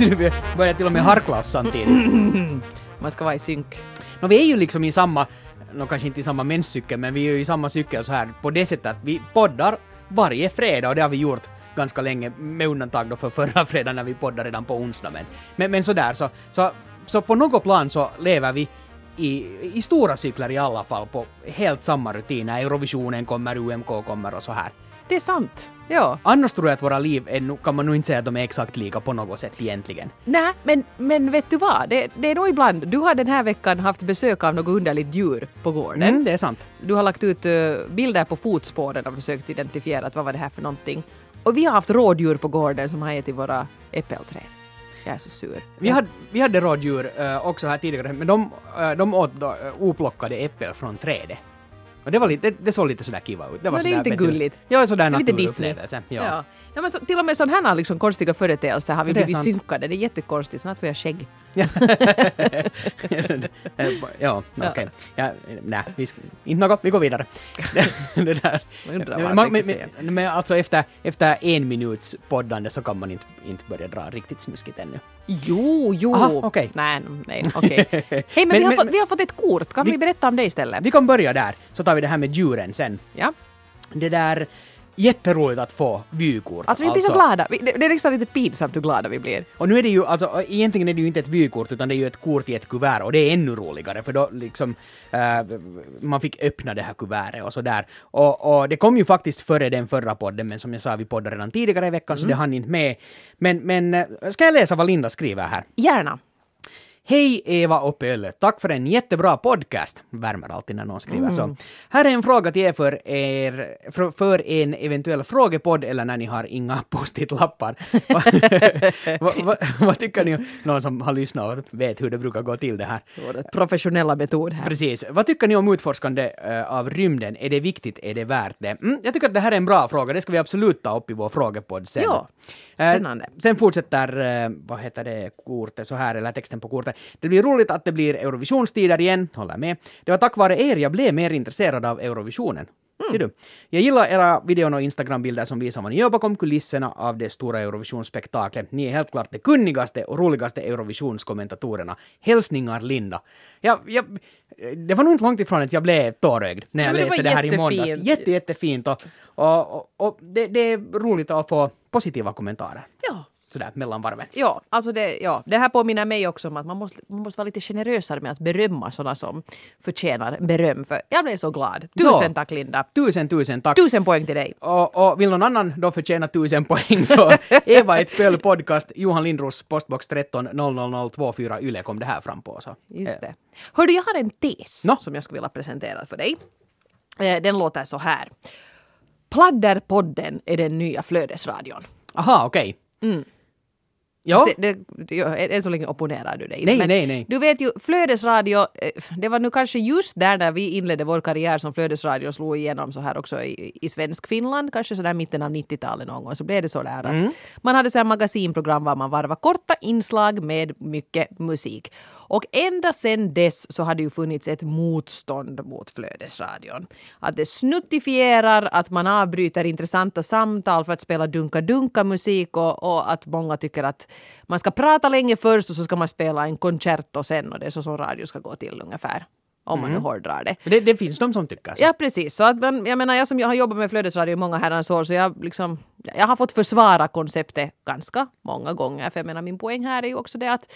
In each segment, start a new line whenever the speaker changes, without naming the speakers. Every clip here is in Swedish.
vi börjar till och med harkla oss samtidigt.
Man ska vara i synk.
Nå, vi är ju liksom i samma, nå kanske inte i samma menscykel, men vi är ju i samma cykel så här på det sättet att vi poddar varje fredag och det har vi gjort ganska länge, med undantag då för förra fredagen när vi poddade redan på onsdag. Men, men, men sådär så, så, så på något plan så lever vi i, i stora cykler i alla fall på helt samma rutiner. Eurovisionen kommer, UMK kommer och så här.
Det är sant. Ja.
Annars tror jag att våra liv är, kan man nog inte säga att de är exakt lika på något sätt egentligen.
Nej, men, men vet du vad? Det, det är nog ibland. Du har den här veckan haft besök av något underligt djur på gården.
Mm, det är sant.
Du har lagt ut uh, bilder på fotspåren och försökt identifiera att vad var det här för någonting. Och vi har haft rådjur på gården som har ätit våra äppelträd. Jag är så sur.
Vi hade, vi hade rådjur uh, också här tidigare, men de, uh, de åt då, oplockade äppel från trädet. Och det var lite, det, det såg lite sådär kiva ut.
Det, var
no,
det är inte
vet du,
gulligt.
Ja, sådär
Lite Disney.
naturupplevelse. Ja.
Ja. Ja, men så, till och med sådana här liksom konstiga företeelser har vi blivit synkade. Det är jättekonstigt. Snart får jag skägg.
ja, okej. Ja, nej, vi inte något, vi går vidare. det där. Man- men, men, men alltså efter, efter en minuts poddande så kan man inte, inte börja dra riktigt snuskigt ännu.
Jo, jo.
Aha, okej.
Nej, nej, okej. Hej, men,
Men-
vi, har
men-
fått, vi har fått ett kort. Kan vi,
Vi-
berätta om det istället?
Vi kan börja där, så tar vi det här med djuren sen.
Ja.
Det där, jätteroligt att få vykort.
Alltså vi blir så glada. Vi, det, det är liksom lite pinsamt hur glada vi blir.
Och nu är det ju, alltså egentligen är det ju inte ett vykort utan det är ju ett kort i ett kuvert och det är ännu roligare för då liksom eh, man fick öppna det här kuvertet och sådär. Och, och det kom ju faktiskt före den förra podden men som jag sa vi poddade redan tidigare i veckan så det hann inte med. Men, men eh, ska jag läsa vad Linda skriver här?
Gärna.
Hej Eva och Pölle, tack för en jättebra podcast. Värmer alltid när någon skriver så. Här är en fråga till er för, er för, en eventuell frågepodd eller när ni har inga post-it-lappar. vad, vad, vad tycker ni? Någon som har lyssnat och vet hur det brukar gå till det här.
Professionella metod här.
Precis. Vad tycker ni om utforskande eh, av rymden? Är det viktigt? Är det värt det? Mm, jag tycker att det här är en bra fråga. Det ska vi absolut ta upp i vår frågepodd sen.
Ja,
Eh,
spännande.
sen fortsätter, eh, vad heter det, kortet så här, eller texten på kortet. Det blir roligt att det blir Eurovisionstider igen, håller med. Det var tack vare er jag blev mer intresserad av Eurovisionen. Ser du? Jag gillar era videon och Instagram-bilder som visar vad ni gör bakom kulisserna av det stora Eurovisionsspektaklet. Ni är helt klart de kunnigaste och roligaste Eurovisionskommentatorerna. Hälsningar Linda. Jag, jag, det var nog inte långt ifrån att jag blev tårögd när jag
det
läste det här i måndags.
jättefint.
Jätte, jättefint och, och, och, och det, det är roligt att få positiva kommentarer.
Ja.
Sådär mellan varven.
Ja, alltså det, ja, det här påminner mig också om att man måste, man måste vara lite generösare med att berömma sådana som förtjänar beröm. För jag blev så glad. Tusen tack Linda.
Tusen, tusen tack.
Tusen poäng till dig.
Och, och vill någon annan då förtjäna tusen poäng så Eva ett pöl podcast, Johan Lindros postbox 13 00024 Yle kom det här fram på. Så.
Just det. Hördu, jag har en tes
Nå?
som jag skulle vilja presentera för dig. Eh, Den låter så här. Pladderpodden är den nya flödesradion.
Aha, okej. Ja,
det, ja, än så länge opponerar du dig.
Nej,
Men
nej, nej.
Du vet ju, flödesradio, eh, det var nu kanske just där när vi inledde vår karriär som flödesradio slog igenom så här också i, i svensk Finland, kanske så där mitten av 90-talet någon gång, så blev det så där att
Mm.
man hade så här magasinprogram var man varvar korta inslag med mycket musik. Och ända sedan dess så har det ju funnits ett motstånd mot flödesradion. Att det snuttifierar, att man avbryter intressanta samtal för att spela dunka-dunka-musik och, och att många tycker att man ska prata länge först och så ska man spela en concerto sen och det är så som radio ska gå till ungefär. Om man nu hårdrar det.
det, det finns de som tycker så.
Ja, precis. Så att man, jag menar, jag som jag har jobbat med flödesradio i många herrans år, så jag, liksom, jag har fått försvara konceptet ganska många gånger. För jag menar, min poäng här är ju också det att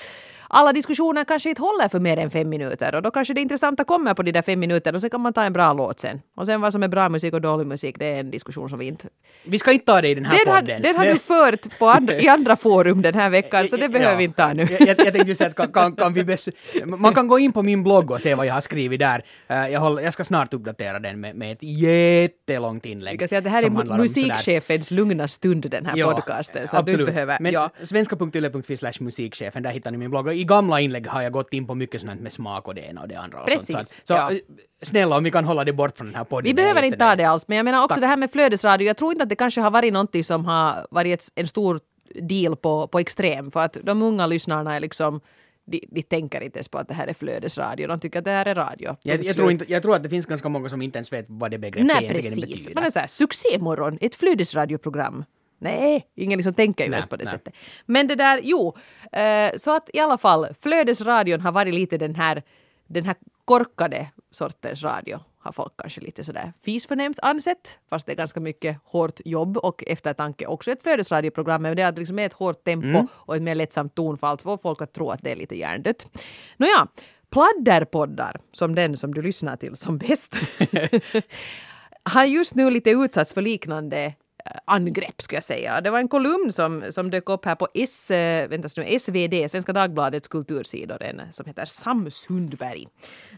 alla diskussioner kanske inte håller för mer än fem minuter och då kanske det intressanta kommer på de där fem minuterna och så kan man ta en bra låt sen. Och sen vad som är bra musik och dålig musik, det är en diskussion som vi inte...
Vi ska inte ta det i den här
Den har,
podden.
den har du fört på andra, i andra forum den här veckan, så det behöver vi inte ta nu.
Jag, jag, jag tänkte säga att kan, kan, kan vi bäst, man kan gå in på min blogg och se vad jag har skrivit där. Eh, Jag, håller, jag ska snart uppdatera den med, med ett jättelångt inlägg.
Vi kan säga att det här är musikchefens lugna stund den här
Ja,
podcasten. Så
absolut.
du behöver,
Men
ja.
svenska.yle.fi slash musikchefen, där hittar ni min blogg. Och I gamla inlägg har jag gått in på mycket sånt med smak och det ena och det andra. Och
Precis,
Sånt. Så,
ja.
eh, snälla om vi kan hålla det bort från den här podden.
Vi behöver inte ta det alls, men jag menar också
Tack.
det här med flödesradio. Jag tror inte att det kanske har varit någonting som har varit en stor deal på, på extrem, för att de unga lyssnarna är liksom de, de tänker inte ens på att det här är flödesradio, de tycker att det här är radio.
Jag, jag, tror inte, jag tror att det finns ganska många som inte ens vet vad det begreppet
Nej,
egentligen
precis.
betyder.
Man är såhär, succémorgon, ett flödesradioprogram. Nej, ingen liksom tänker ju
Nej,
ens på det
nej.
sättet. Men det där, jo, eh, så att i alla fall, flödesradion har varit lite den här, den här korkade sortens radio har folk kanske lite sådär fisförnämt ansett, fast det är ganska mycket hårt jobb och eftertanke också ett flödesradioprogram, men det är liksom ett hårt tempo
Mm.
och ett mer lättsamt tonfall för folk att tro att det är lite hjärndött. Nåja, pladderpoddar, som den som du lyssnar till som bäst, har just nu lite utsatts för liknande angrepp skulle jag säga. Det var en kolumn som, som dök upp här på S, eh, väntas nu, SvD, Svenska Dagbladets kultursidor, en som heter Sam Sundberg,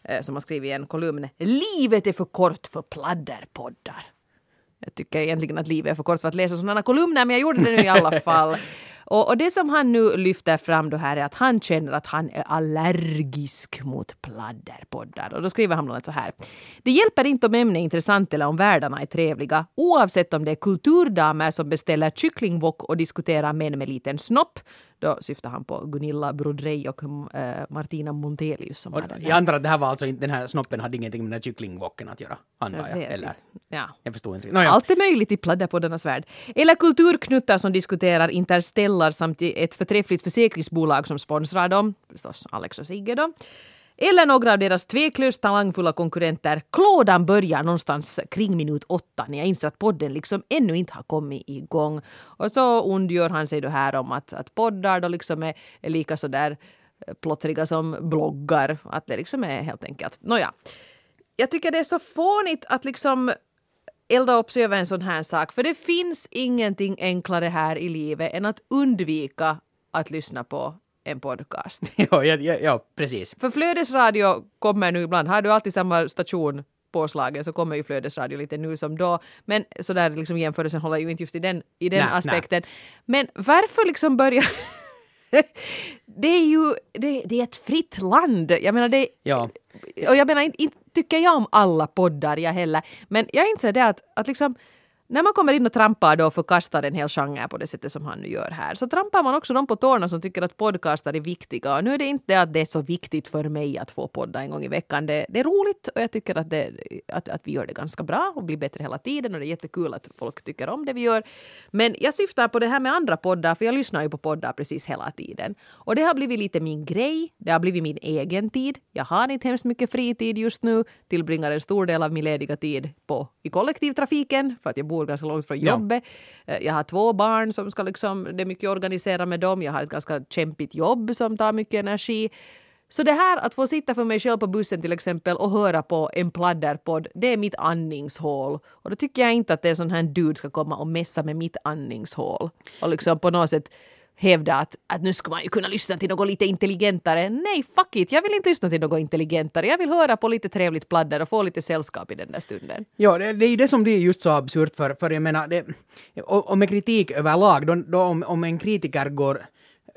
eh, som har skrivit en kolumn Livet är för kort för pladderpoddar. Jag tycker egentligen att livet är för kort för att läsa sådana kolumner, men jag gjorde det nu i alla fall. Och, och det som han nu lyfter fram då här är att han känner att han är allergisk mot pladderpoddar. Och då skriver han bland annat så här. Det hjälper inte om ämnet är intressant eller om världarna är trevliga, oavsett om det är kulturdamer som beställer kycklingwok och diskuterar män med liten snopp. Då syftar han på Gunilla Brodrej och eh, Martina Montelius som
Och
den
jag antar att det här var alltså den här snoppen hade ingenting med den här kycklingwocken att göra, antar jag.
vet
Eller?
Ja.
Jag förstår inte. Nåja.
Allt är möjligt i pladderpoddarnas värld. Eller kulturknuttar som diskuterar Interstellar samt ett förträffligt försäkringsbolag som sponsrar dem. Förstås Alex och Sigge då. Eller några av deras tveklöst talangfulla konkurrenter. Klådan börjar någonstans kring minut åtta när jag inser att podden liksom ännu inte har kommit igång. Och så ondgör han sig då här om att, att poddar då liksom är, är lika sådär där eh, plottriga som bloggar. Att det liksom är helt enkelt. Nåja. Jag tycker det är så fånigt att liksom elda upp sig över en sån här sak. För det finns ingenting enklare här i livet än att undvika att lyssna på en podcast.
ja, ja, ja, precis.
För flödesradio kommer nu ibland, har du alltid samma station påslagen så kommer ju flödesradio lite nu som då. Men så där liksom jämförelsen håller ju inte just i den, i den
Nej,
aspekten. Men varför liksom börja... det är ju det, det är ett fritt land. Jag menar det...
Ja.
Och jag menar inte, inte tycker jag om alla poddar jag heller. Men jag inser det att, att liksom när man kommer in och trampar då och förkastar en hel genre på det sättet som han nu gör här, så trampar man också de på tårna som tycker att podcastar är viktiga. Och nu är det inte att det är så viktigt för mig att få podda en gång i veckan. Det, det är roligt och jag tycker att, det, att, att vi gör det ganska bra och blir bättre hela tiden och det är jättekul att folk tycker om det vi gör. Men jag syftar på det här med andra poddar, för jag lyssnar ju på poddar precis hela tiden. Och det har blivit lite min grej, det har blivit min egen tid. Jag har inte hemskt mycket fritid just nu, tillbringar en stor del av min lediga tid på, i kollektivtrafiken, för att jag bor ganska långt från
Ja.
jobbet. Eh, Jag har två barn som ska liksom, det är mycket organisera med dem. Jag har ett ganska kämpigt jobb som tar mycket energi. Så det här att få sitta för mig själv på bussen till exempel och höra på en pladderpodd, det är mitt andningshål. Och då tycker jag inte att det är sån här dude ska komma och messa med mitt andningshål. Och liksom på något sätt hävda att, att nu ska man ju kunna lyssna till något lite intelligentare. Nej, fuck it, jag vill inte lyssna till något intelligentare. Jag vill höra på lite trevligt pladder och få lite sällskap i den där stunden.
Ja, det, det är ju det som blir just så absurt för, för jag menar, det, och, med kritik överlag, då, då om, om en kritiker går,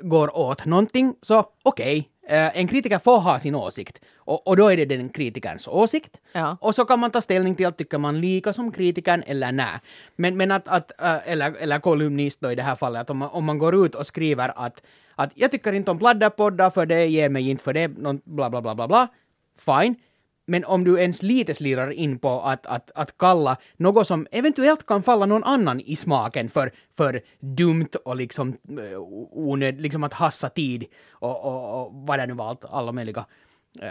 går åt någonting, så okej, okay, en kritiker får ha sin åsikt. Och, och då är det den kritikerns åsikt.
Ja.
Och så kan man ta ställning till att tycker man lika som kritikern eller nej. Men, men att, att äh, eller, eller kolumnist då i det här fallet, att om man, om man går ut och skriver att, att jag tycker inte om pladderpoddar för det ger mig inte för det, bla bla bla bla bla. Fine. Men om du ens lite slirar in på att, att, att kalla något som eventuellt kan falla någon annan i smaken för, för dumt och liksom eh, onöd, liksom att hassa tid och, och, och vad det nu var, allt, alla möjliga eh,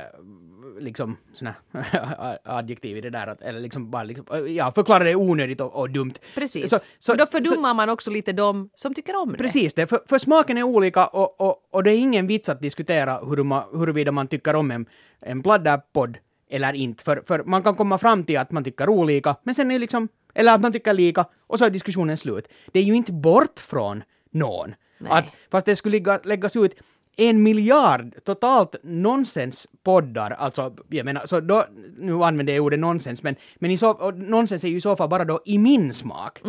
liksom såna adjektiv i det där, att, eller liksom bara liksom, eh, ja, förklara det onödigt och, och dumt.
Precis.
Så, så,
Då fördummar man också lite de som tycker om det.
Precis det, för, för smaken är olika och, och, och det är ingen vits att diskutera hur man, huruvida man tycker om en, en pladderpodd eller inte. För, för man kan komma fram till att man tycker olika, men sen är liksom, eller att man tycker lika, och så är diskussionen slut. Det är ju inte bort från någon.
Nej.
Att, fast det skulle ligga, läggas ut en miljard totalt nonsenspoddar, alltså jag menar, så då, nu använder jag ordet nonsens, men, men i så, nonsens är ju i så fall bara då i min smak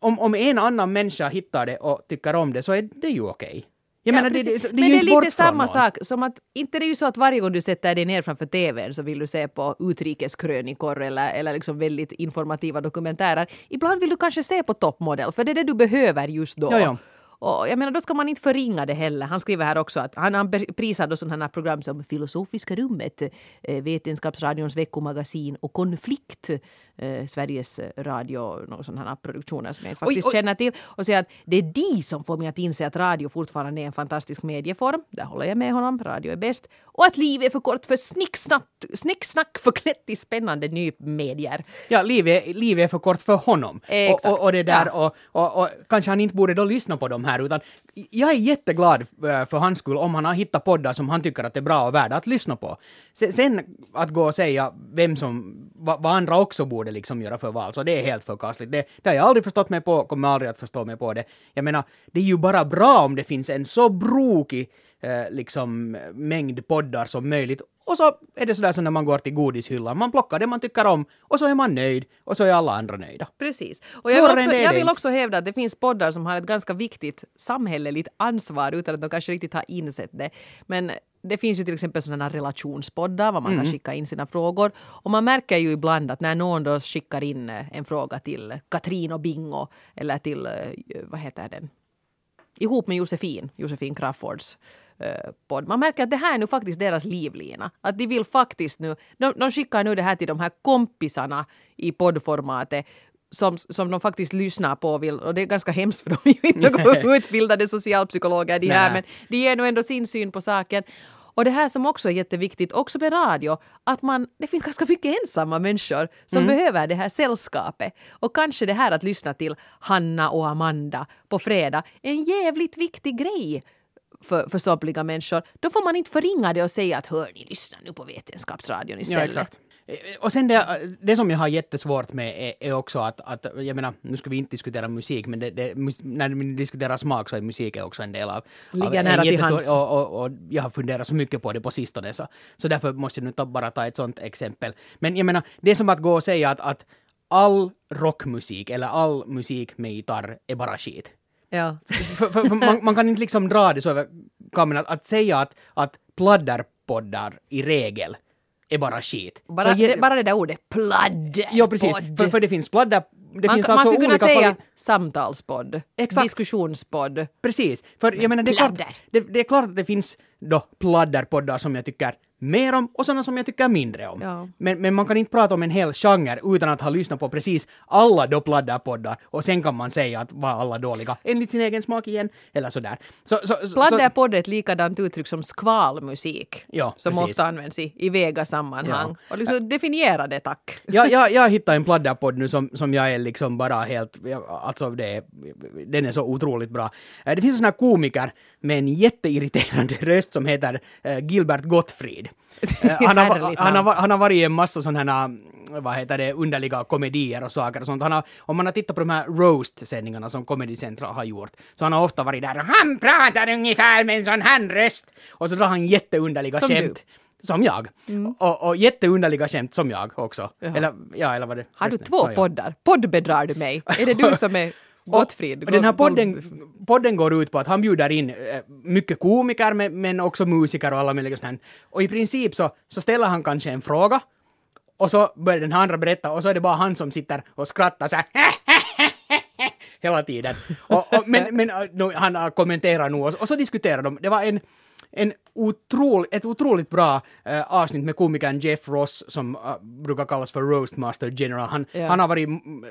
om, om en annan människa hittar det och tycker om det så är det ju okej. Jag menar, det, det, det, är
Men
ju
det är lite samma sak som att inte det är ju så att varje gång du sätter dig ner framför TVn så vill du se på utrikeskrönikor eller, eller liksom väldigt informativa dokumentärer. Ibland vill du kanske se på toppmodell för det är det du behöver just då.
Ja, ja.
Och jag menar, då ska man inte förringa det heller. Han skriver här också att han, han prisar då sådana här program som Filosofiska rummet, eh, Vetenskapsradions veckomagasin och Konflikt, eh, Sveriges Radio, och sådana här produktioner som jag faktiskt
oj.
känner till. Och säger att det är de som får mig att inse att radio fortfarande är en fantastisk medieform. Där håller jag med honom, radio är bäst. Och att livet är för kort för snicksnack, snicksnack förklätt i spännande nymedier.
Ja, livet, livet är för kort för honom.
Exakt.
Och, och, och det där,
Ja.
och, och, och kanske han inte borde då lyssna på de här, utan jag är jätteglad eh, för hans skull om han har hittat poddar som han tycker att det är bra och värda att lyssna på. Sen, att gå och säga vem som, vad, andra också borde liksom göra för val, så det är helt förkastligt. Det, det har jag aldrig förstått mig på, kommer aldrig att förstå mig på det. Jag menar, det är ju bara bra om det finns en så brokig eh, liksom mängd poddar som möjligt. Och så är det sådär som när man går till godishyllan, man plockar det man tycker om och så är man nöjd och så är alla andra nöjda.
Precis. Och jag vill, också, jag vill också hävda att det finns poddar som har ett ganska viktigt samhälleligt ansvar utan att de kanske riktigt har insett det. Men det finns ju till exempel sådana här relationspoddar var man
Mm.
kan skicka in sina frågor. Och man märker ju ibland att när någon då skickar in eh, en fråga till Katrin och Bingo eller till, eh, vad heter den, ihop med Josefin, Josefin Crawfords eh, podd. Man märker att det här är nu faktiskt deras livlina. Att de vill faktiskt nu, de, de skickar nu det här till de här kompisarna i poddformatet som, som de faktiskt lyssnar på och vill, och det är ganska hemskt för de är ju inte några utbildade socialpsykologer de här, men de ger nu ändå sin syn på saken. Och det här som också är jätteviktigt, också med radio, att man, det finns ganska mycket ensamma människor som behöver det här sällskapet. Och kanske det här att lyssna till Hanna och Amanda på fredag är en jävligt viktig grej för, för somliga människor. Då får man inte förringa det och säga att hör ni, lyssna nu på Vetenskapsradion
Ja,
istället.
exakt. Eh, Och sen det, det som jag har jättesvårt med är, är också att, att, jag menar, nu ska vi inte diskutera musik, men det, det, när vi diskuterar smak så är musik också en del av...
Ligger nära till hands.
Och, och, och jag har funderat så mycket på det på sistone, så, så därför måste jag nu ta, bara ta ett sånt exempel. Men jag menar, det är som att gå och säga att, att all rockmusik eller all musik med gitarr är bara skit.
Ja.
För, för, för man, man kan inte liksom dra det så över kammen att, att säga att, att pladderpoddar i regel är bara skit.
Bara,
ge-
det, bara det där ordet, pladd.
Ja, precis. För, för det finns pladder... Det
man,
finns
man
alltså
skulle kunna säga samtalspodd,
Exakt.
diskussionspodd.
Precis. För jag menar, det är, klart, det, det är klart att det finns då pladderpoddar som jag tycker mer om och sådana som jag tycker mindre om.
Ja.
Men, men man kan inte prata om en hel genre utan att ha lyssnat på precis alla då pladderpoddar och sen kan man säga att var alla dåliga enligt sin egen smak igen eller sådär. Så, så, så,
Pladderpodd är ett likadant uttryck som skvalmusik.
Ja,
som
precis.
ofta används i, i Vega-sammanhang.
Ja.
Och liksom definiera det tack.
jag, jag, jag hittade en pladderpodd nu som, som jag är liksom bara helt, alltså det, den är så otroligt bra. Det finns en sån här komiker med en jätteirriterande röst som heter Gilbert Gottfried. Eh, han, har, han, har, han har varit i en massa sådana här, vad heter det, underliga komedier och saker och sånt. Han har, om man har tittat på de här roast-sändningarna som Comedy Central har gjort, så han har ofta varit där och han pratar ungefär med en sån här röst. Och så drar han jätteunderliga
Som du.
skämt. Som jag. Och, och jätteunderliga skämt som jag också. Eller, ja, eller vad det
Har du två
ja, ja.
poddar? Poddbedrar du mig? Är det du som är Gottfried?
Och den här podden, podden går ut på att han bjuder in eh, mycket komiker men, men också musiker och alla möjliga sådana. Och i princip så, så ställer han kanske en fråga och så börjar den andra berätta och så är det bara han som sitter och skrattar så här hela tiden. Och, och, men men äh, no, han äh, kommenterar nog och, och så diskuterar de. Det var en, en otrol, ett otroligt bra äh, avsnitt med komikern Jeff Ross som äh, brukar kallas för Roastmaster General. Han,
Ja.
han har varit,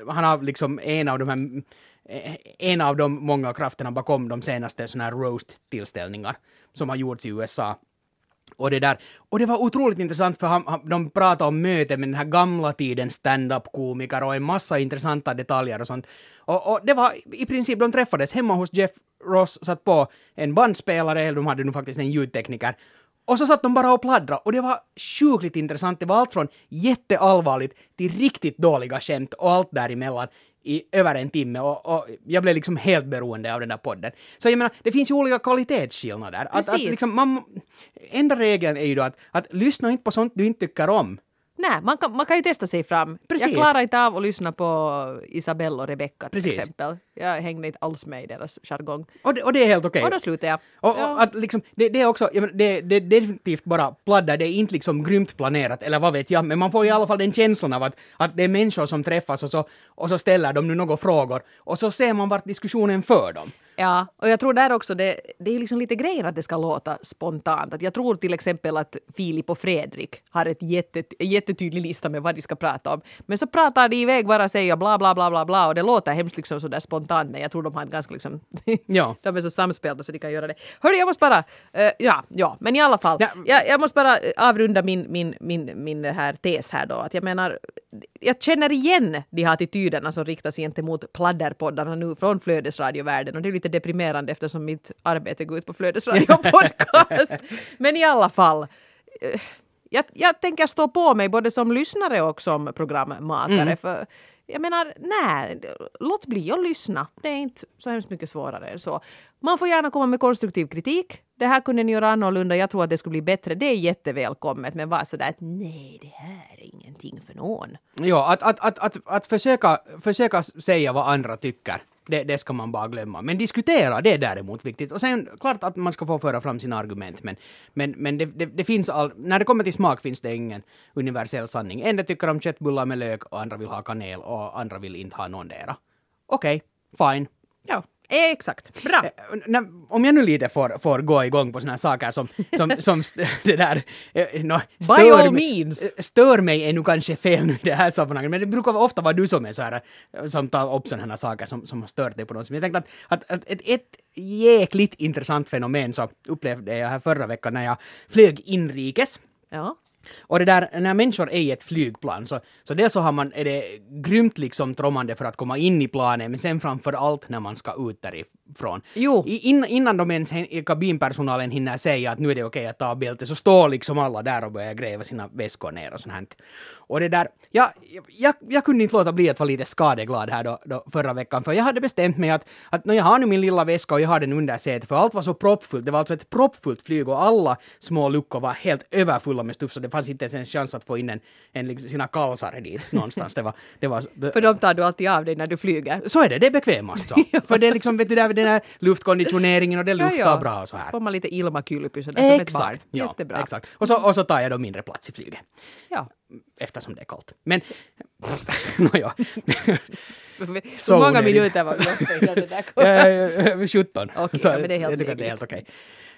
han har liksom en av de här eh, en av de många krafterna bakom de senaste såna här roast-tillställningar som har gjorts i USA. Och det där. Och det var otroligt intressant för han, han, de pratade om möten med den här gamla tidens stand-up-komiker och en massa intressanta detaljer och sånt. Och, och det var i princip, de träffades hemma hos Jeff Ross, satt på en bandspelare, eller de hade nu faktiskt en ljudtekniker. Och så satt de bara och pladdrade och det var sjukligt intressant. Det var allt från jätteallvarligt till riktigt dåliga skämt och allt däremellan i över en timme och, och jag blev liksom helt beroende av den där podden. Så jag menar, det finns ju olika kvalitetsskillnader. Att, att
Precis.
liksom man, enda regeln är ju då att, att lyssna inte på sånt du inte tycker om.
Nej, man kan, man kan ju testa sig fram.
Precis.
Jag klarar inte av att lyssna på Isabelle och Rebecca till
Precis.
exempel. Jag hängde inte alls med i deras jargong.
Och det, och det är helt okej.
Och då slutar jag.
Och,
Ja.
och att liksom, det, det är också, jag menar, det, det är definitivt bara pladder, det är inte liksom grymt planerat, eller vad vet jag, men man får i alla fall den känslan av att, att det är människor som träffas och så, och så ställer de nu några frågor, och så ser man vart diskussionen för dem.
Ja, och jag tror där också, det, det är ju liksom lite grejen att det ska låta spontant. Att jag tror till exempel att Filip och Fredrik har ett jätte, jättetydlig lista med vad de ska prata om. Men så pratar de iväg bara säger bla bla bla bla bla och det låter hemskt liksom sådär spontant men jag tror de har ett ganska liksom,
Ja.
de är så samspelta så de kan göra det. Hörru, jag måste bara, eh, ja, ja, men i alla fall,
Ja.
jag, jag måste bara eh, avrunda min, min, min, min här tes här då. Att jag menar, jag känner igen de här attityderna som riktas gentemot pladderpoddarna nu från flödesradiovärlden och det är lite deprimerande eftersom mitt arbete går ut på flödesradio och podcast. Men i alla fall, eh, jag, jag tänker stå på mig både som lyssnare och som programmakare. För jag menar, nej, låt bli att lyssna. Det är inte så hemskt mycket svårare än så. Man får gärna komma med konstruktiv kritik. Det här kunde ni göra annorlunda. Jag tror att det skulle bli bättre. Det är jättevälkommet. Men var sådär att nej, det här är ingenting för någon.
Ja, att, att, att, att, att försöka, försöka säga vad andra tycker, det, det ska man bara glömma. Men diskutera, det är däremot viktigt. Och sen klart att man ska få föra fram sina argument, men, men, men det, det, det finns all, när det kommer till smak finns det ingen universell sanning. En tycker om köttbullar med lök och andra vill ha kanel och andra vill inte ha någondera. Okej, fine.
Ja, exakt. Bra.
Eh, om jag nu lite får, får gå igång på såna här saker som, som, som det där... eh, nå,
By all
mig-
means.
eh, Stör mig är nu kanske fel nu i det här sammanhanget, men det brukar ofta vara du som är så här, eh, som tar upp sådana här saker som, som har stört dig på något sätt. Jag tänkte att, att, att ett, ett jäkligt intressant fenomen så upplevde jag här förra veckan när jag flög inrikes.
Ja.
Och det där, när människor är i ett flygplan så, så dels så har man, är det grymt liksom trommande för att komma in i planet, men sen framför allt när man ska ut därifrån.
Jo.
I, in, innan de ens, hin- kabinpersonalen hinner säga att nu är det okej att ta bältet, så står liksom alla där och börjar gräva sina väskor ner och sånt här. Och det där, ja, jag, jag kunde inte låta bli att vara lite skadeglad här då, då förra veckan, för jag hade bestämt mig att, att när jag har nu min lilla väska och jag har den under sätet, för allt var så proppfullt, det var alltså ett proppfullt flyg och alla små luckor var helt överfulla med stuff, så det fanns inte ens en chans att få in en, en liksom, sina kalsar dit någonstans. Det var, det var,
För de tar du alltid av dig när du flyger.
så är det, det är bekvämast så. För det är liksom, vet du, där, den här luftkonditioneringen och det luftar bra och så här.
Man lite Ilma-kylpy sådär som ett barn.
Exakt, ja,
Jättebra.
exakt. Och så, och så tar jag då mindre plats i flyget.
Ja.
Eftersom det är kallt. Men, nåja.
Hur många minuter var vi uppe innan det där kom?
Eh, 17.
Okej, ja, men det är helt
det är helt okej.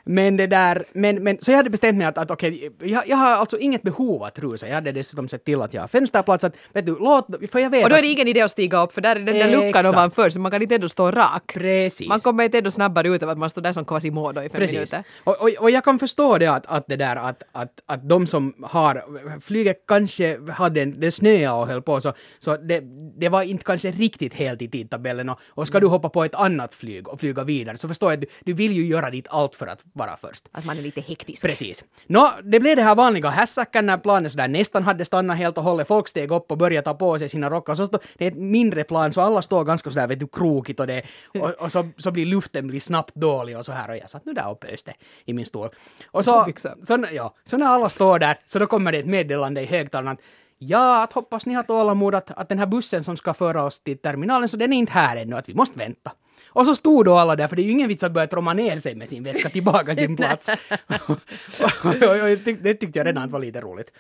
Men det där, men, men så jag hade bestämt mig att, att okej, jag, jag har alltså inget behov att rusa. Jag hade dessutom sett till att jag har fönsterplats, att vet du, låt, för jag vet
Och då är det ingen idé att stiga upp för där är den där luckan ovanför så man kan inte ändå stå rak.
Precis.
Man kommer inte ändå snabbare ut av att man står där som Quasimodo i fem
Precis.
minuter.
Och, och, och jag kan förstå det att, att det där att, att, att de som har, flyget kanske hade en, det snöade och höll på så, så det, det var inte kanske riktigt helt i tidtabellen och, och ska du hoppa på ett annat flyg och flyga vidare så förstår jag att du, du vill ju göra ditt allt för att vara först.
Att man är lite hektisk.
Precis. Nå, det blev det här vanliga hässacken när planet sådär nästan hade stannat helt och hållet. Folk steg upp och började ta på sig sina rockar. Så stå, det är ett mindre plan så alla står ganska sådär vet du krokigt och, det, och, och så, så blir luften blir snabbt dålig och så här och jag satt nu där och pöste i min stol. Och så, så, ja, så när alla står där så då kommer det ett meddelande i högtalaren att Ja, att hoppas ni har tålamod att, att den här bussen som ska föra oss till terminalen så den är inte här ännu, att vi måste vänta. Och så stod då alla där, för det är ju ingen vits att börja tromma ner sig med sin väska tillbaka till sin plats. det tyckte jag redan var lite roligt.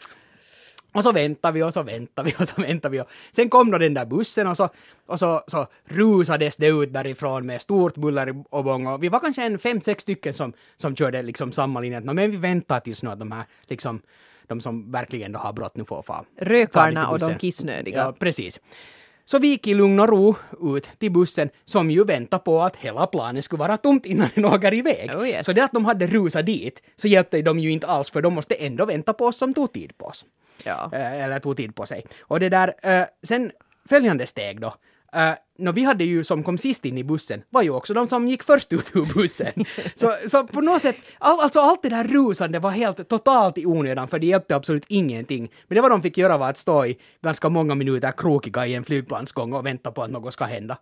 Och så väntar vi och så väntar vi och så väntar vi. Och sen kom då den där bussen och så, och så, så rusades det ut därifrån med stort buller och bång. Och vi var kanske en fem, sex stycken som, som körde liksom samma linje. Att, "Nå, Men vi väntar tills nu att de här liksom, de som verkligen då har brott nu får få
Rökarna och de kissnödiga.
Ja, precis. Så vi gick i lugn och ro ut till bussen som ju väntar på att hela planet skulle vara tomt innan den åker iväg.
Oh, yes.
Så det att de hade rusat dit så hjälpte de ju inte alls för de måste ändå vänta på oss som tog tid på oss.
Ja.
Eh, eller tog tid på sig. Och det där, eh, sen följande steg då. Uh, no, vi hade ju som kom sist in i bussen var ju också de som gick först ut ur bussen. så, så på något sätt, all, alltså allt det där rusande var helt totalt i onödan för det hjälpte absolut ingenting. Men det vad de fick göra var att stå i ganska många minuter krokiga i en flygplansgång och vänta på att något ska hända.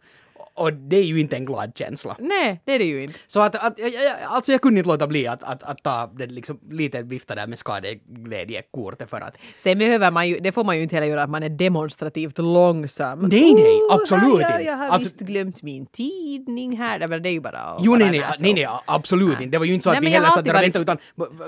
Och det är ju inte en glad känsla.
Nej, det är det ju inte.
Så att, att alltså jag kunde inte låta bli att, att, att ta det liksom lite vifta där med skadeglädjekortet för att
Sen behöver man ju, det får man ju inte heller göra att man är demonstrativt långsam.
Nej, nej, absolut
här, jag,
inte.
jag har
Alltså-
visst glömt min tidning här. Det är ju bara
Jo, nej, nej, nej, nej, absolut inte. Det var ju inte så att vi heller satt där och väntade, utan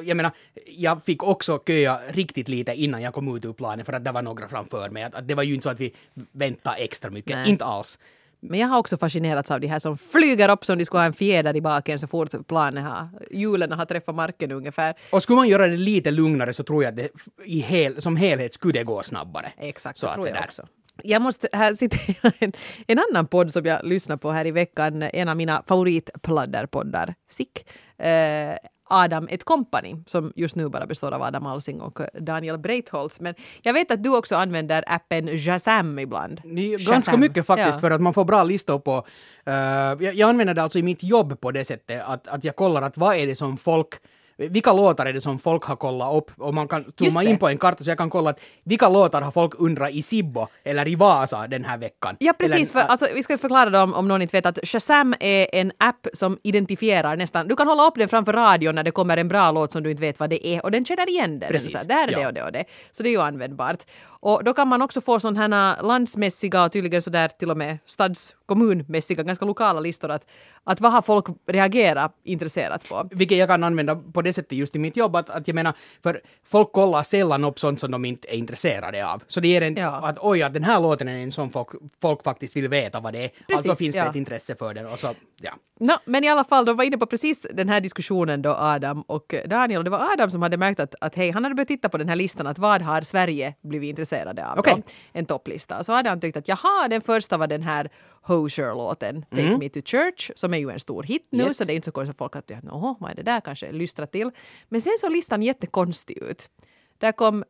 jag menar, jag fick också köa riktigt lite innan jag kom ut ur planen för att det var några framför mig. Att, att det var ju inte så att vi väntade extra mycket, inte alls.
Men jag har också fascinerats av de här som flyger upp som de skulle ha en fjäder i baken så fort planen har, hjulen har träffat marken ungefär.
Och skulle man göra det lite lugnare så tror jag att det i hel, som helhet skulle det gå snabbare.
Exakt,
Så
det tror jag
där-
också. Jag måste här citera en, en annan podd som jag lyssnade på här i veckan, en av mina favoritpladderpoddar, SIK. Eh, Adam ett Company, som just nu bara består av Adam Alsing och Daniel Breitholtz. Men jag vet att du också använder appen Shazam ibland.
Ganska
Shazam.
mycket faktiskt
Ja.
för att man får bra listor på... eh, jag, jag använder det alltså i mitt jobb på det sättet att, att jag kollar att vad är det som folk vilka låtar är det som folk har kollat upp? Och man kan zooma
det.
in på en karta så jag kan kolla att vilka låtar har folk undrat i Sibbo eller i Vasa den här veckan?
Ja, precis.
Eller,
För, alltså, vi ska förklara då om, om någon inte vet att Shazam är en app som identifierar nästan... Du kan hålla upp den framför radion när det kommer en bra låt som du inte vet vad det är och den känner igen den.
Precis,
Så här, där är det
ja.
och det och det. Så det är ju användbart. Och då kan man också få sådana här landsmässiga och tydligen sådär till och med stads kommunmässiga, ganska lokala listor att, att vad har folk reagerat intresserat på.
Vilket jag kan använda på det sättet just i mitt jobb, att, att jag menar, för folk kollar sällan upp sånt som de inte är intresserade av. Så det ger en,
Ja.
att oj, att den här låten är en sån folk, folk faktiskt vill veta vad det är.
Precis,
alltså finns det
ja.
ett intresse för den och så, ja.
Nå, men i alla fall, de var inne på precis den här diskussionen då, Adam och Daniel. Och det var Adam som hade märkt att, att hej, han hade börjat titta på den här listan, att vad har Sverige blivit intresserade av?
Okej.
då? En topplista. Så hade han tyckt att jaha, den första var den här Hosier-låten, Take Me To Church, som är ju en stor hit nu,
Yes.
så det är inte så konstigt att folk att jaha, vad är det där kanske lystra till. Men sen såg listan jättekonstig ut. Där kom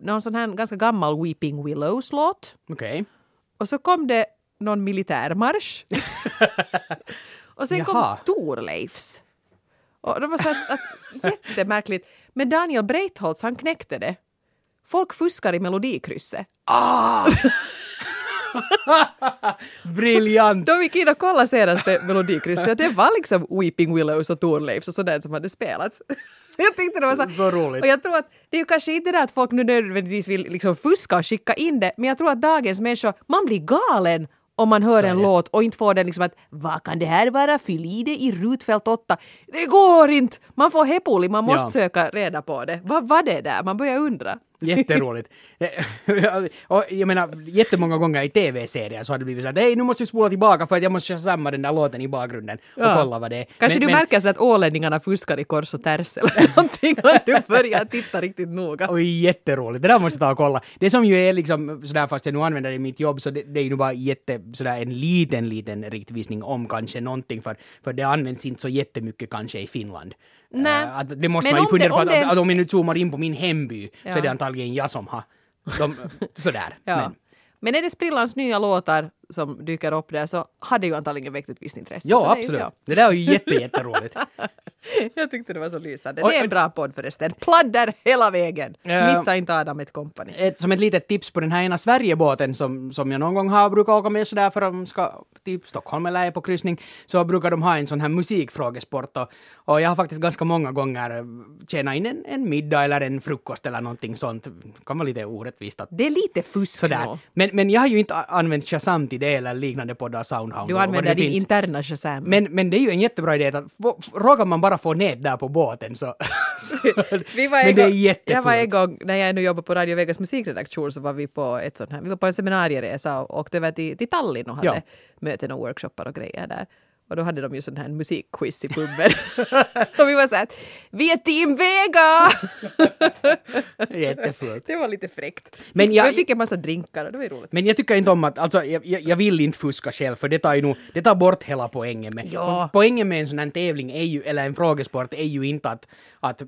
någon sån här ganska gammal Weeping Willows-låt.
Okej.
Och så kom det någon militärmarsch. och sen
Jaha.
kom Torleifs. Och det var så att, att jättemärkligt. Men Daniel Breitholtz, han knäckte det. Folk fuskar i melodikrysset.
Briljant!
Då gick in och kollade senaste melodikrysset och det var liksom Weeping Willows och Torleifs och sådär som hade spelats. Jag tyckte det var så,
Så roligt.
Och jag tror att det är ju kanske inte det att folk nu nödvändigtvis vill liksom fuska och skicka in det, men jag tror att dagens människor, man blir galen om man hör en låt och inte får den liksom att vad kan det här vara, fyll i det i rutfält 8. Det går inte! Man får hepuli, man måste
Ja.
söka reda på det. Vad var det där? Man börjar undra.
Jätteroligt. och jag menar, jättemånga gånger i tv-serier så har det blivit så att hej, nu måste vi spola tillbaka för att jag måste samma den där låten i bakgrunden och
Ja.
kolla vad det är.
Kanske
Men-
du
men-
märker så att ålänningarna fuskar i kors och tärs eller någonting och du börjar titta riktigt noga.
Oj, jätteroligt. Det där måste jag ta och kolla. Det som ju är liksom sådär, fast jag nu använder det i mitt jobb, så det, det är ju nu bara jätte, sådär en liten, liten riktvisning om kanske någonting, för, för det används inte så jättemycket kanske i Finland.
Nej.
Eh, att det måste
Men
man ju
om
fundera
det-
på,
om
att,
det-
att, om jag nu zoomar in på min hemby, så
Ja.
är det antagligen jag som har de, sådär.
Ja.
Men,
Men är det sprillans nya låtar som dyker upp där så har det ju antagligen väckt ett visst intresse.
Ja,
det
absolut.
ja.
Det där är ju jätte, jätteroligt.
Jag tyckte det var så lysande.
Och-
Det är en bra podd förresten. Pladder hela vägen.
Ja.
Missa inte Adam ett kompani.
ett, som ett litet tips på den här ena Sverigebåten som, som jag någon gång har brukat åka med sådär för de ska till Stockholm eller är på kryssning, så brukar de ha en sån här musikfrågesport och, och jag har faktiskt ganska många gånger tjänat in en, en middag eller en frukost eller någonting sånt. kan vara lite orättvist att
Det är lite fusk
Sådär.
nå.
Men, men jag har ju inte använt Shazam till det eller liknande poddar, Soundhound
Du använder din
finns.
interna Shazam.
Men, men det är ju en jättebra idé att få- råkar man bara få nät där på båten så...
vi var en
men det är jättefult.
jag var en gång, när jag ännu jobbade på Radio Vegas musikredaktion, så var vi på ett sånt här, vi var på en seminarieresa och åkte över till, till Tallinn och hade
Ja.
möten och workshoppar och grejer där. Och då hade de ju sån här musikquiz i puben. och vi var så här, vi är team Vega!
Jättefult.
det var lite fräckt.
Men jag-
vi fick en massa drinkar och det var ju roligt.
Men jag tycker inte om att, alltså jag, jag vill inte fuska själv för det tar ju nog, det tar bort hela poängen med.
Ja.
Poängen med en sån här tävling är ju, eller en frågesport är ju inte att, att,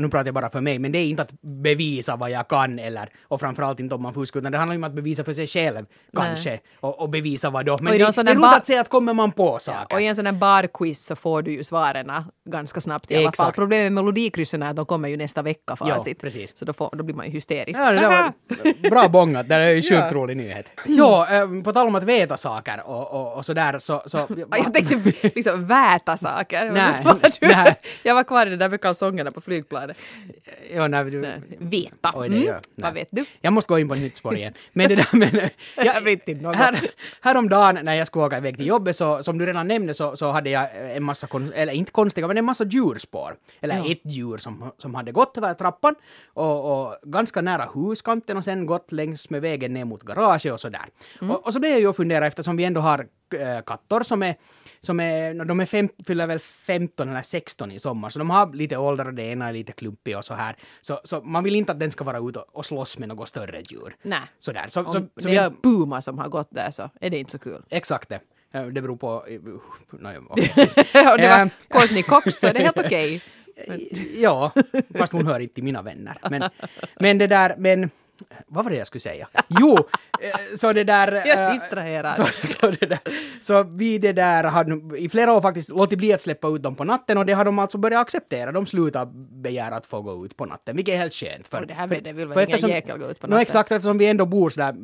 nu pratar jag bara för mig, men det är inte att bevisa vad jag kan eller, och framförallt inte om man fuskar, utan det handlar ju om att bevisa för sig själv kanske, och, och bevisa vad då. Men
i
det, det är roligt att säga att kommer man på saker.
Och i en sån här barquiz så får du ju svaren ganska snabbt i alla fall.
Exakt.
Problemet med melodikryssen är att de kommer ju nästa vecka facit. Så då, får, då blir man ju hysterisk.
Ja, det var bra bångat. Det är ju sjukt
Ja.
rolig nyhet. Ja, eh, på tal om att veta saker och, och, och sådär så... så
Ja, Jag tänkte liksom väta saker.
Nej.
Jag var kvar i det där med kalsongerna på flygplanet.
ja, när du,
Nej, Veta.
Oj, det
Mm.
nej.
Vad vet du?
Jag måste gå in på ett nytt spår igen. Men det där men...
Jag vet inte något.
här, häromdagen när jag skulle åka iväg till jobbet så som du redan nämnde så, så hade jag en massa, kon, eller inte konstiga, men en massa djurspår. Eller
Ja.
ett djur som, som hade gått över trappan och, och ganska nära huskanten och sen gått längs med vägen ner mot garaget och sådär. Och, och så blev jag ju att fundera eftersom vi ändå har äh, katter som är, som är, de är fem, fyller väl 15 eller 16 i sommar, så de har lite ålder och det ena är lite klumpig och så här. Så, så man vill inte att den ska vara ute och, och slåss med något större djur.
Nej.
Sådär. Så,
Om
så,
det
så
är
vi
en
har,
puma som har gått där så är det inte så kul.
exakt det. Eh, Det beror på... No, okej.
och det var
Eh.
Courtney Cox så det är helt okej.
Ja, fast hon hör inte till mina vänner. Men, men det där, men... Vad var det jag skulle säga? Jo, eh, så det där...
Jag är
eh,
distraherad.
Så, så, det där, så vi det där har i flera år faktiskt låtit bli att släppa ut dem på natten och det har de alltså börjat acceptera. De slutar begära att få gå ut på natten, vilket är helt skönt.
Och det här
för,
vädret vill väl
för
ingen jäkel gå ut på natten?
exakt, eftersom vi ändå bor sådär,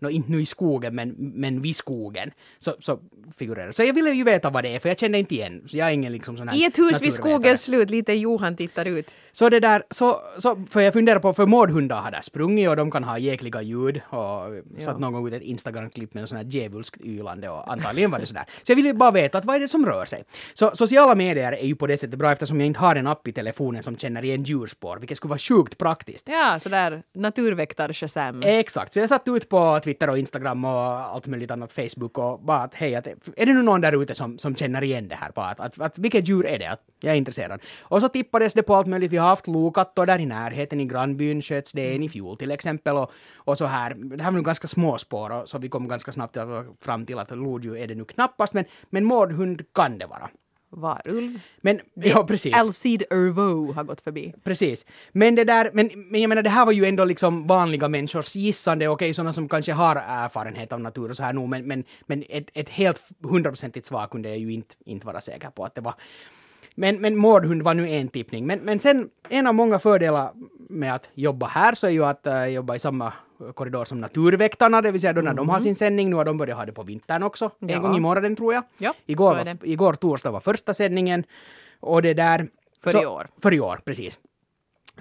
nå, inte nu i skogen, men, men vid skogen, så, så figurerar. Så jag ville ju veta vad det är, för jag kände inte igen. Så jag är ingen liksom sån här
I ett hus vid skogens slut, lite Johan tittar ut.
Så det där, så, så, för jag funderar på, för mårdhundar har där sprungit och de kan ha jäkliga ljud och satt någon gång ut ett Instagram-klipp med en sån här djävulskt ylande och antagligen var det sådär. Så jag ville bara veta att vad är det som rör sig? Så sociala medier är ju på det sättet bra eftersom jag inte har en app i telefonen som känner igen djurspår, vilket skulle vara sjukt praktiskt.
Ja, sådär naturväktar-Shazam.
Exakt, så jag satt ut på Twitter Twitter och Instagram och allt möjligt annat, Facebook och bara att hej, att, är det nu någon där ute som, som känner igen det här? Bara att, att, att, vilket djur är det? Att jag är intresserad. Och så tippades det på allt möjligt. Vi har haft lokattor där i närheten i grannbyn, sköts det en i fjol till exempel och, och så här. Det här var nu ganska små spår och så vi kom ganska snabbt fram till att lodjur är det nu knappast, men, men mårdhund kan det vara.
Varulv.
Men, ja precis.
Alcide Ervo har gått förbi.
Precis. Men det där, men, men jag menar det här var ju ändå liksom vanliga människors gissande, okej sådana som kanske har erfarenhet av natur och så här nog, men, men, men ett, ett helt hundraprocentigt svar kunde jag ju inte, inte vara säker på att det var. Men, men mårdhund var nu en tippning. Men, men sen en av många fördelar med att jobba här så är ju att uh, jobba i samma korridor som Naturväktarna, det vill säga då när de har sin sändning, nu har de börjat ha det på vintern också,
Ja.
en gång i morgonen tror jag.
Ja,
igår, var, igår torsdag var första sändningen och det där...
För
så-
i år.
För i år, precis.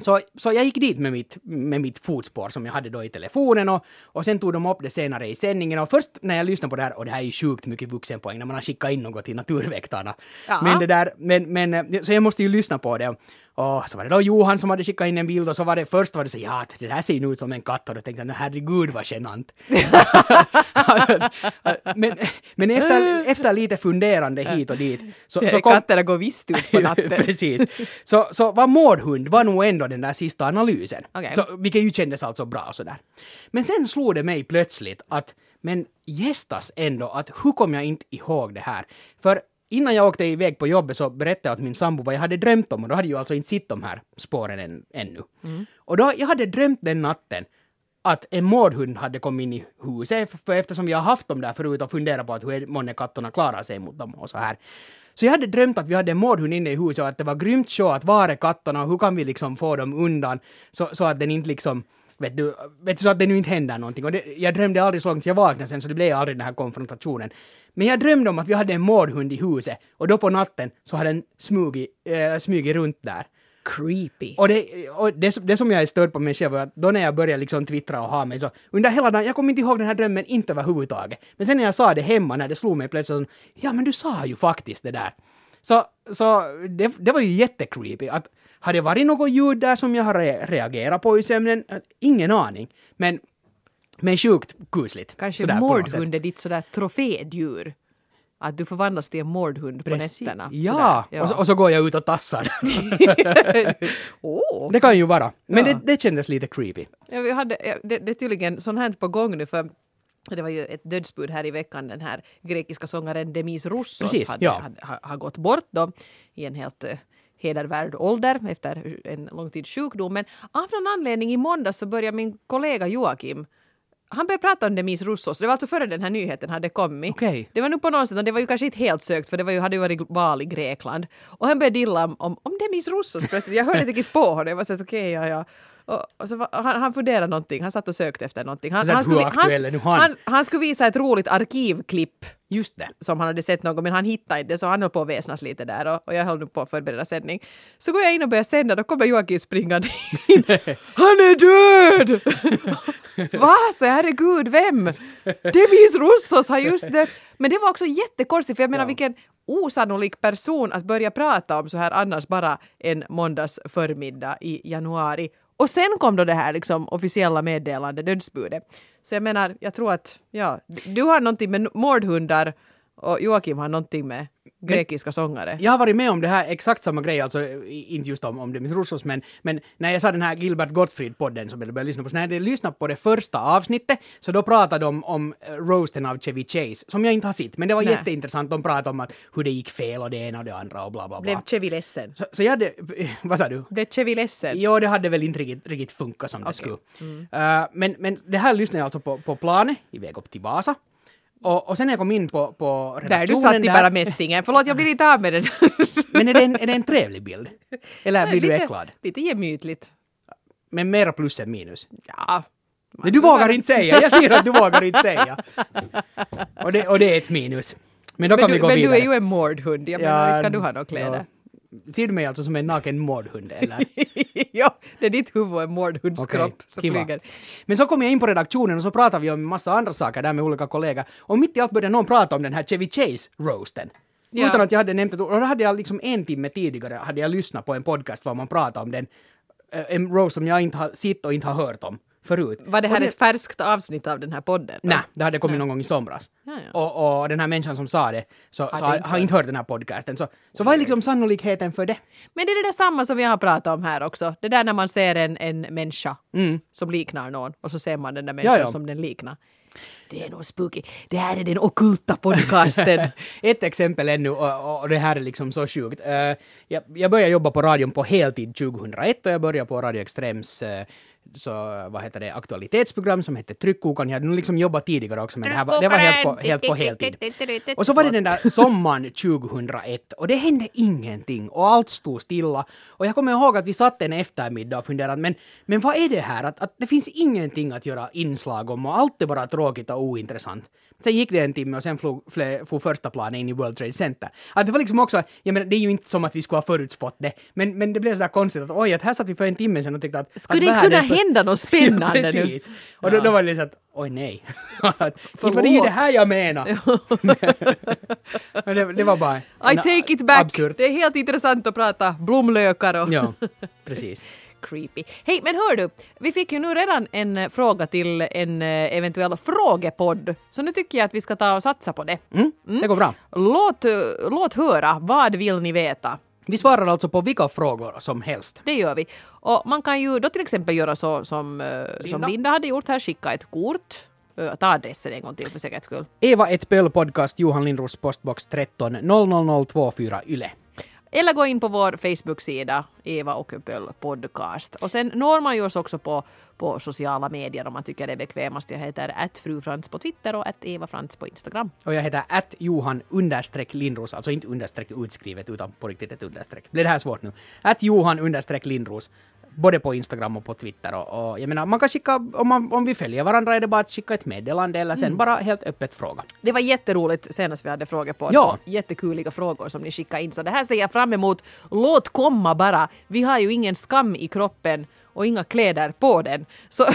Så, så jag gick dit med mitt, med mitt fotspår som jag hade då i telefonen och, och sen tog de upp det senare i sändningen och först när jag lyssnade på det här, och det här är ju sjukt mycket vuxenpoäng när man har skickat in något till Naturväktarna.
Ja.
Men det där, men, men, så jag måste ju lyssna på det. Och så var det då Johan som hade skickat in en bild och så var det först var det så ja, det här ser ju ut som en katt och då tänkte jag "Nå, herregud vad genant. men men efter, efter lite funderande hit och dit så, så kom,
Katterna går visst ut på natten.
Precis. Så, så var mårdhund var nog ändå den där sista analysen.
Okej.
Så, vilket ju kändes alltså bra och sådär. Men sen slog det mig plötsligt att, men gästas ändå, att hur kom jag inte ihåg det här? För innan jag åkte iväg på jobbet så berättade jag åt min sambo vad jag hade drömt om och då hade jag alltså inte sett de här spåren än, ännu. Och då, jag hade drömt den natten att en mårdhund hade kommit in i huset, för eftersom vi har haft dem där förut och funderat på att hur många katterna klarar sig mot dem och så här. Så jag hade drömt att vi hade en mårdhund inne i huset och att det var grymt så att var är katterna och hur kan vi liksom få dem undan så, så att den inte liksom Vet du, vet du, så att det nu inte händer någonting. Och det, jag drömde aldrig så långt jag vaknade sen, så det blev aldrig den här konfrontationen. Men jag drömde om att vi hade en mårdhund i huset, och då på natten så hade den smugit, äh, smugit runt där.
Creepy.
Och det, och det, som- det som jag är störd på mig själv var att då när jag började liksom twittra och ha mig så under hela dagen, jag kommer inte ihåg den här drömmen inte överhuvudtaget. Men sen när jag sa det hemma, när det slog mig plötsligt, så, ja men du sa ju faktiskt det där. Så, så det, det var ju jättecreepy. Att, har det varit något ljud där som jag har re, reagerat på i sömnen? Ingen aning. Men, men sjukt kusligt.
Kanske
Sådär
mårdhund är ditt sådär trofédjur. Att du förvandlas till en mårdhund på
Precis.
nätterna.
Ja,
Sådär,
Och, så, och så går jag ut och tassar.
Åh!
det kan ju vara. Men
Ja.
det, det kändes lite creepy.
Ja, vi hade, ja, det, det är tydligen sånt här på gång nu för det var ju ett dödsbud här i veckan. Den här grekiska sångaren Demis Roussos
Precis,
hade,
ja.
hade, har, har gått bort då i en helt uh, hedervärd ålder efter en lång tids sjukdom. Men av någon anledning i måndags så började min kollega Joakim han började prata om Demis Roussos. Det var alltså före den här nyheten hade kommit.
Okej.
Det var nu på något sätt, och det var ju kanske inte helt sökt för det var ju, hade ju varit val i Grekland. Och han började dilla om, om, om Demis Roussos plötsligt. Jag hörde inte riktigt på honom. Jag var så okej, ja, ja. Och, och var, han, han funderade någonting, han satt och sökte efter någonting. Han, han, skulle,
han?
han, han skulle visa ett roligt arkivklipp
Just det.
som han hade sett någon gång, men han hittade inte så han höll på att väsnas lite där och, och jag höll nu på att förbereda sändning. Så går jag in och börjar sända, då kommer Joakim springande in. Han är död! Va? Så herregud, vem? Demis Russos har just dött. Men det var också jättekonstigt, för jag menar
Ja.
vilken osannolik person att börja prata om så här annars bara en måndags förmiddag i januari. Och sen kom då det här liksom officiella meddelande, dödsbudet. Så jag menar, jag tror att, ja, du har någonting med mordhundar och Joakim har någonting med grekiska sångare.
Jag har varit med om det här, exakt samma grej, alltså inte just om, om Demis Roussos, men, men när jag sa den här Gilbert Gottfried-podden som jag började lyssna på, så när jag lyssnat på det första avsnittet, så då pratade de om eh, roasten av Chevy Chase, som jag inte har sett, men det var
Nej.
jätteintressant. De pratade om att hur det gick fel och det ena och det andra och bla bla bla.
Blev Chevy ledsen?
Så, så jag hade, vad sa du?
Blev Chevy ledsen?
Jo, det hade väl inte riktigt, riktigt funkat som det
Okej.
skulle. Eh, men, men det här lyssnade jag alltså på, på planet, i väg upp till Vasa. Och, och sen när jag kom in på, på
Där du
redaktionen
satt i
där-
bara mässingen. Förlåt, jag blir lite av med den.
Men är det, en, är det en trevlig bild? Eller blir du
lite,
äcklad?
Lite gemytligt.
Men mera plus än minus.
Ja.
Men du vågar inte säga, jag ser att du vågar inte säga. Och det, och det är ett minus. Men då
Men,
kan vi
du,
gå
men du
vidare.
är ju en mordhund. Jag menar, inte kan du ha några kläder?
ja. Ser du mig alltså som en naken mordhund eller?
ja, det är ditt huvud en mordhundskropp
Okej,
som
kiva.
flyger.
Men så kom jag in på redaktionen och så pratade vi om en massa andra saker där med olika kollegor. Och mitt i allt började någon prata om den här Chevy Chase-roasten.
Ja.
Utan att jag hade nämnt det. Och då hade jag liksom en timme tidigare hade jag lyssnat på en podcast var man pratade om den. Eh, En roast som jag inte har sett och inte har hört om förut.
Var det här ett färskt avsnitt av den här podden?
Nej, det hade kommit någon gång i somras.
Ja, ja.
Och, och den här människan som sa det så, så har,
inte
har inte hört den här podcasten. Så, så vad är liksom sannolikheten för det?
Men det är det där samma som vi har pratat om här också. Det där när man ser en, en människa som liknar någon och så ser man den där människan
Mm. Ja,
som den liknar. Det är nog spooky. Det här är den ockulta podcasten.
Ett exempel ännu, och, och det här är liksom så sjukt. Eh, jag, jag började jobba på radion på heltid 2001 och jag började på Radio Extrems eh, så, vad heter det, aktualitetsprogram som hette Tryckkokan. Jag hade nog liksom jobbat tidigare också, men det, här var, det var helt på, helt på heltid. Och så var det den där sommaren 2001 och det hände ingenting och allt stod stilla. Och jag kommer ihåg att vi satt en eftermiddag och funderade, men, men vad är det här? Att, att det finns ingenting att göra inslag om och allt är bara tråkigt och ointressant. Sen gick det en timme och sen flog, flö, for första planet in i World Trade Center. Att det var liksom också, jag menar, det är ju inte som att vi skulle ha förutspått det, men, men det blev sådär konstigt att oj, att här satt vi för en timme sedan och tyckte att...
Skulle
att
det inte kunna
världens-
hända något spännande
ja,
nu?
precis. Och då,
Ja.
då var det så att, oj nej. Var det
Förlåt.
ju det här jag menar. Men det, det var bara...
I take it back.
Absurt.
Det är helt intressant att prata blomlökar och
Ja, precis.
Creepy. Hej, men hör du, vi fick ju nu redan en eh, fråga till en eh, eventuell frågepodd, så nu tycker jag att vi ska ta och satsa på det.
Mm, Det går bra.
Låt, eh, låt höra, vad vill ni veta?
Vi svarar alltså på vilka frågor som helst.
Det gör vi. Och man kan ju då till exempel göra så som, eh, som
Linda.
Linda hade gjort här, skicka ett kort. Ta adressen en gång till för säkerhets skull.
Eva ett Pöl podcast, Johan Lindros postbox 13 00024 Yle.
Eller gå in på vår Facebook-sida, Eva och Pöll podcast. Och sen når man ju oss också på, på sociala medier om man tycker det är bekvämast. Jag heter attfrufrans på Twitter och att Eva Frans på Instagram.
Och jag heter att Johan understreck Lindros, alltså inte understreck utskrivet utan på riktigt ett understreck. Blir det här svårt nu? Att Johan understreck Lindros. Både på Instagram och på Twitter. Och, och jag menar, man kan skicka, om, man, om vi följer varandra är det bara att skicka ett meddelande eller sen bara helt öppet fråga.
Det var jätteroligt senast vi hade frågor på.
Ja.
Jättekuliga frågor som ni skickade in. Så det här ser jag fram emot. Låt komma bara. Vi har ju ingen skam i kroppen och inga kläder på den. Så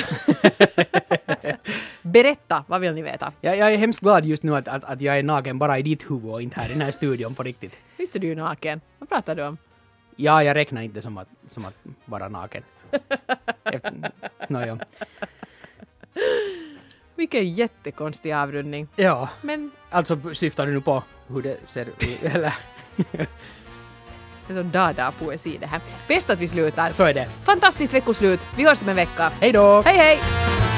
berätta, vad vill ni veta?
Jag, jag är hemskt glad just nu att, att, att jag är naken bara i ditt huvud och inte här i den här studion på riktigt.
Visst är du naken? Vad pratar du om?
Ja, jag räknar inte som att, som att vara naken. Efter, no, ja.
Vilken jättekonstig avrundning.
ja,
Men
alltså syftar du nu på hur det ser ut? Eller?
det är så dada-poesi det här. Bäst att vi slutar.
Så är det.
Fantastiskt veckoslut. Vi hörs om en vecka.
Hej då!
Hej hej!